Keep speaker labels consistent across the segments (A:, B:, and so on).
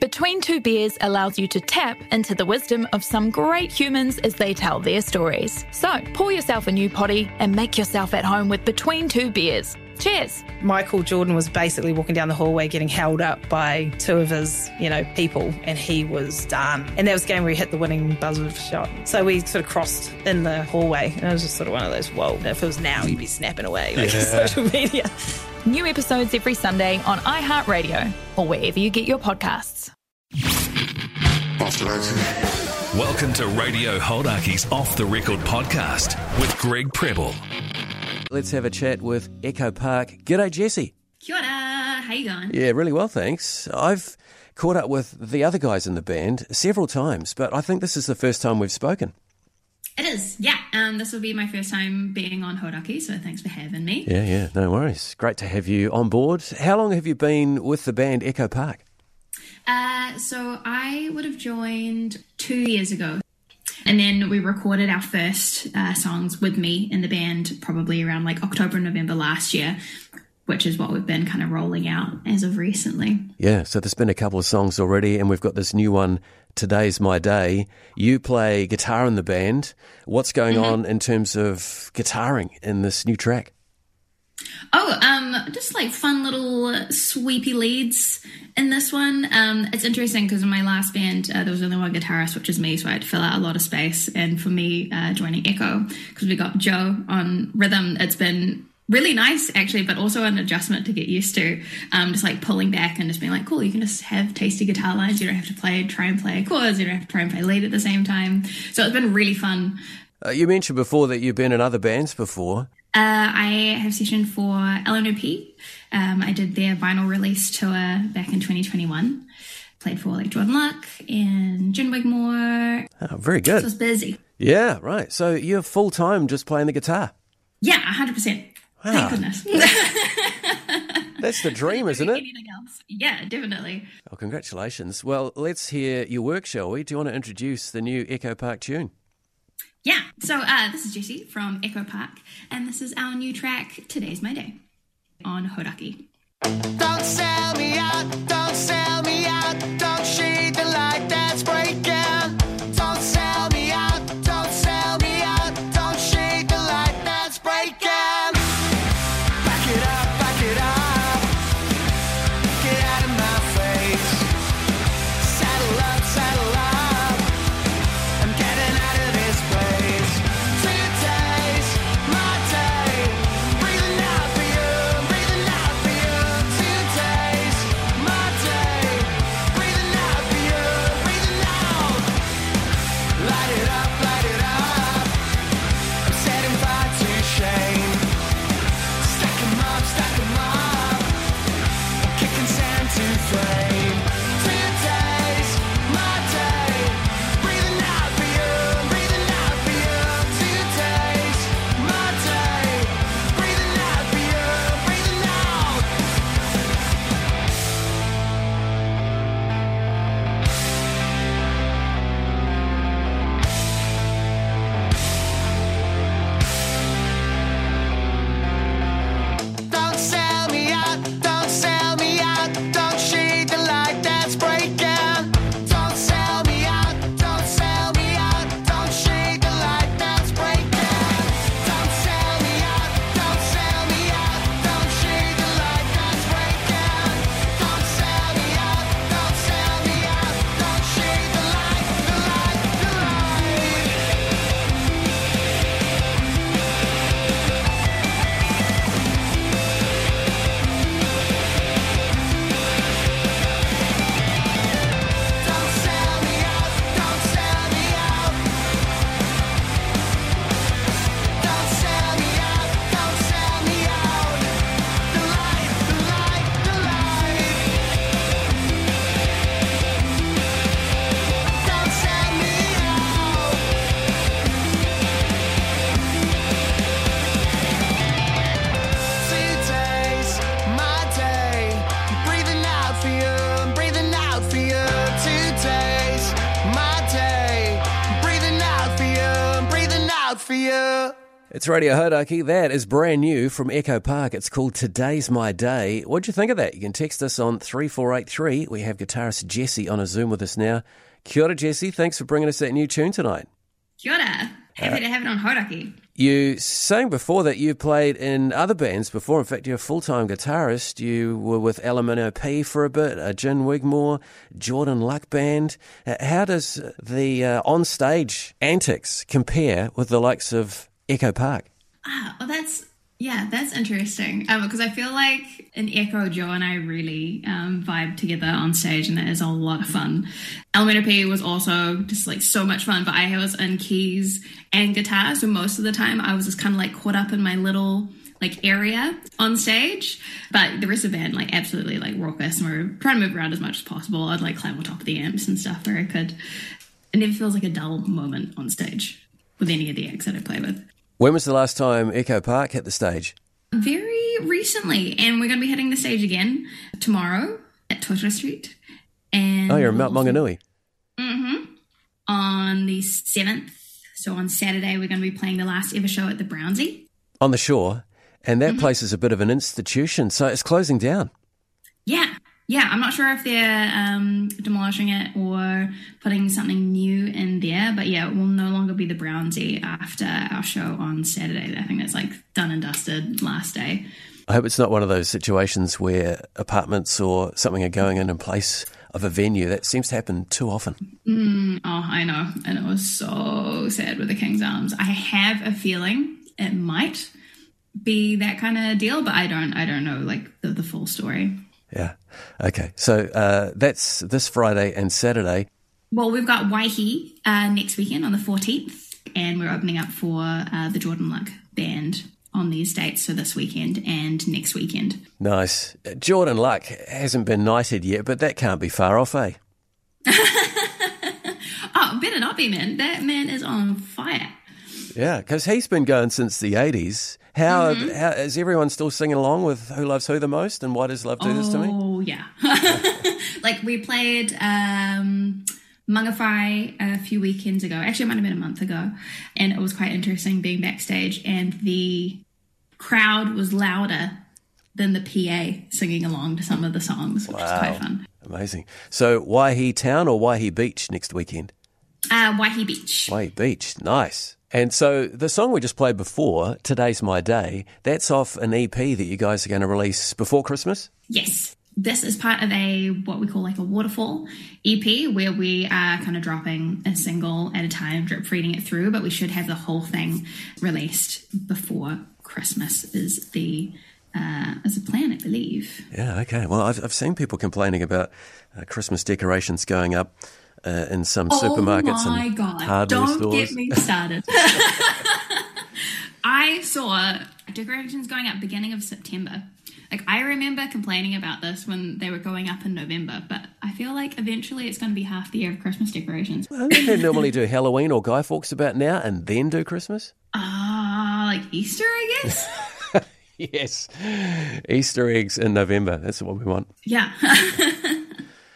A: Between Two Beers allows you to tap into the wisdom of some great humans as they tell their stories. So pour yourself a new potty and make yourself at home with Between Two Beers. Cheers.
B: Michael Jordan was basically walking down the hallway getting held up by two of his, you know, people, and he was done. And that was the game where he hit the winning buzzer shot. So we sort of crossed in the hallway, and it was just sort of one of those, whoa, if it was now, you'd be snapping away like
C: Yeah.
B: social media.
A: New episodes every Sunday on iHeartRadio or wherever you get your podcasts.
D: Welcome to Radio Hauraki's Off the Record podcast with Greg Preble.
C: Let's have a chat with Ekko Park. G'day, Jesse.
E: Kia ora, how you going?
C: Yeah, really well, thanks. I've caught up with the other guys in the band several times, but I think this is the first time we've spoken.
E: It is, yeah. Um, this will be my first time being on Hauraki, so thanks for having me.
C: Yeah, yeah, no worries. Great to have you on board. How long have you been with the band Ekko Park?
E: Uh, so I would have joined two years ago. And then we recorded our first uh, songs with me in the band probably around like October, November last year, which is what we've been kind of rolling out as of recently.
C: Yeah, so there's been a couple of songs already, and we've got this new one, Today's My Day. You play guitar in the band. What's going on in terms of guitaring in this new track?
E: Oh, um, just like fun little sweepy leads in this one. Um, it's interesting because in my last band uh, there was only one guitarist, which is me, so I had to fill out a lot of space. And for me, uh, joining Ekko because we got Joe on rhythm, it's been really nice actually, but also an adjustment to get used to. Um, just like pulling back and just being like, cool, you can just have tasty guitar lines. You don't have to play, try and play chords. You don't have to try and play lead at the same time. So it's been really fun.
C: Uh, you mentioned before that you've been in other bands before.
E: Uh, I have sessioned for Elemeno P. Um, I did their vinyl release tour back in 2021. Played for like Jordan Luck and Jen Wigmore.
C: Oh, very
E: So
C: good.
E: it's busy.
C: Yeah, right. So you're full time just playing the guitar.
E: Yeah, 100%.
C: Wow.
E: Thank goodness.
C: That's the dream, isn't it?
E: Anything else? Yeah, definitely.
C: Well, congratulations. Well, let's hear your work, shall we? Do you want to introduce the new Ekko Park tune?
E: Yeah, so uh, this is Jessie from Ekko Park, and this is our new track, Today's My Day, on Hauraki.
F: Don't sell me out, don't sell me out, don't shade the light that's breaking. You.
C: It's Radio Hauraki. That is brand new from Ekko Park. It's called Today's My Day. What'd you think of that? You can text us on 3483. We have guitarist Jesse on a Zoom with us now. Kia ora, Jesse. Thanks for bringing us that new tune tonight.
E: Kia ora. Happy uh, to have it on Hauraki.
C: You sang before that you played in other bands before. In fact, you're a full time guitarist. You were with Elemeno P for a bit, uh, Jen Wigmore, Jordan Luck Band. Uh, how does the uh, on stage antics compare with the likes of Ekko Park?
E: Ah, well, that's yeah, that's interesting. Um, because I feel like in Ekko, Joe and I really um, vibe together on stage, and it is a lot of fun. Elemeno P was also just like so much fun, but I was in keys and guitar, so most of the time I was just kind of like caught up in my little like area on stage. But the rest of the band, like absolutely like raucous, and we we're trying to move around as much as possible. I'd like climb on top of the amps and stuff where I could. It never feels like a dull moment on stage with any of the acts that I play with.
C: When was the last time Ekko Park hit the stage?
E: Very recently, and we're going to be hitting the stage again tomorrow at Totara Street. And
C: Oh, you're in Mount Maunganui. Mm-hmm.
E: On the seventh. So on Saturday, we're going to be playing the last ever show at the Brownsy.
C: on the shore, and
E: Mm-hmm.
C: that place is a bit of an institution, so it's closing down.
E: Yeah. I'm not sure if they're um, demolishing it or putting something new in there, but yeah, it will no longer be the Brownsy after our show on Saturday. I think that's like done and dusted last day.
C: I hope it's not one of those situations where apartments or something are going in in place of a venue. That seems to happen too often.
E: Oh, I know. And it was so sad with the King's Arms. I have a feeling it might be that kind of deal, but I don't I don't know like the, the full story.
C: Yeah. Okay. So uh, that's this Friday and Saturday.
E: Well, we've got Waihi uh, next weekend on the 14th, and we're opening up for uh, the Jordan Luck Band on these dates, so this weekend and next weekend.
C: Nice. Jordan Luck hasn't been knighted yet, but that can't be far off, eh?
E: Oh, better not be, man. That man is on fire.
C: Yeah, because he's been going since the 80s. How, how is everyone still singing along with Who Loves Who the Most and Why Does Love Do This to Me?
E: Oh, yeah. like we played um, Mangawhai a few weekends ago. Actually, it might have been a month ago. And it was quite interesting being backstage, and the crowd was louder than the PA singing along to some of the songs, which was quite fun.
C: Amazing. So Waihi Town or Waihi Beach next weekend?
E: Uh, Waihi Beach.
C: Waihi Beach, nice. And so the song we just played before, Today's My Day, that's off an EP that you guys are going to release before Christmas?
E: Yes. This is part of a what we call like a waterfall EP where we are kind of dropping a single at a time, drip feeding it through, but we should have the whole thing released before Christmas is the uh, is a plan, I believe.
C: Yeah, okay. Well, I've, I've seen people complaining about uh, Christmas decorations going up uh, in some supermarkets
E: oh my
C: and
E: god!
C: hardware
E: Don't
C: stores.
E: get me started. I saw decorations going up beginning of September. Like I remember complaining about this when they were going up in November, but I feel like eventually it's going to be half the year of Christmas decorations.
C: Well, don't they normally do Halloween or Guy Fawkes about now and then do Christmas?
E: Ah, like Easter, I guess.
C: Yes. Easter eggs in November. That's what we want.
E: yeah.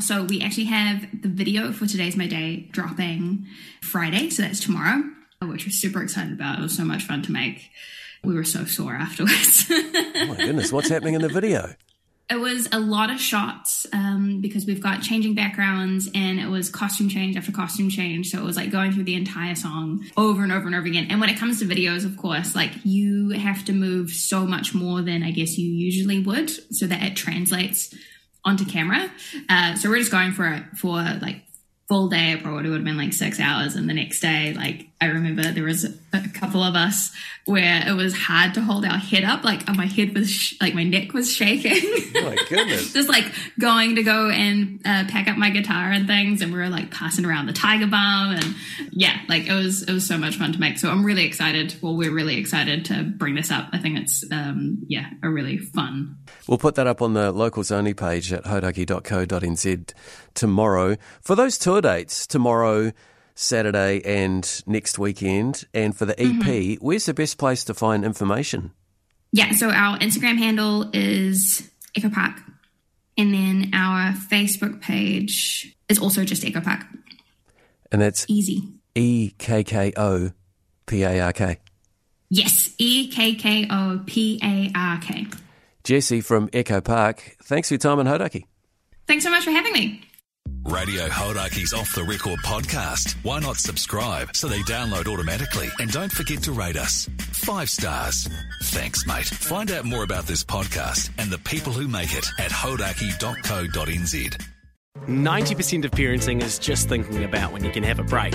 E: So we actually have the video for today's my day dropping Friday, so that's tomorrow, which we're super excited about. It was so much fun to make. We were so sore afterwards.
C: Oh my goodness, what's happening in the video?
E: It was a lot of shots um, because we've got changing backgrounds and it was costume change after costume change. So it was like going through the entire song over and over and over again. And when it comes to videos, of course, like you have to move so much more than I guess you usually would so that it translates onto camera. Uh, so we're just going for it for like full day. It probably would have been like six hours. And the next day, like I remember there was a, a couple of us where it was hard to hold our head up. Like my head was, sh- like my neck was shaking.
C: Oh my goodness.
E: just like going to go and uh, pack up my guitar and things and we were like passing around the tiger balm and yeah like it was it was so much fun to make so i'm really excited well we're really excited to bring this up i think it's um yeah a really fun
C: We'll put that up on the locals only page at hauraki.co.nz tomorrow. For those tour dates, tomorrow, Saturday, and next weekend, and for the EP, mm-hmm. where's the best place to find information?
E: yeah so our instagram handle is ekko park and then our facebook page is also just ekko park
C: And that's
E: easy
C: E K K O P A R K.
E: Yes, E K K O P A R K.
C: Jesse from Ekko Park, thanks for your time on Hauraki.
E: Thanks so much for having me.
D: Radio Hauraki's Off the Record podcast. Why not subscribe so they download automatically? And don't forget to rate us. Five stars. Thanks, mate. Find out more about this podcast and the people who make it at hauraki.co.nz.
G: 90% of parenting is just thinking about when you can have a break.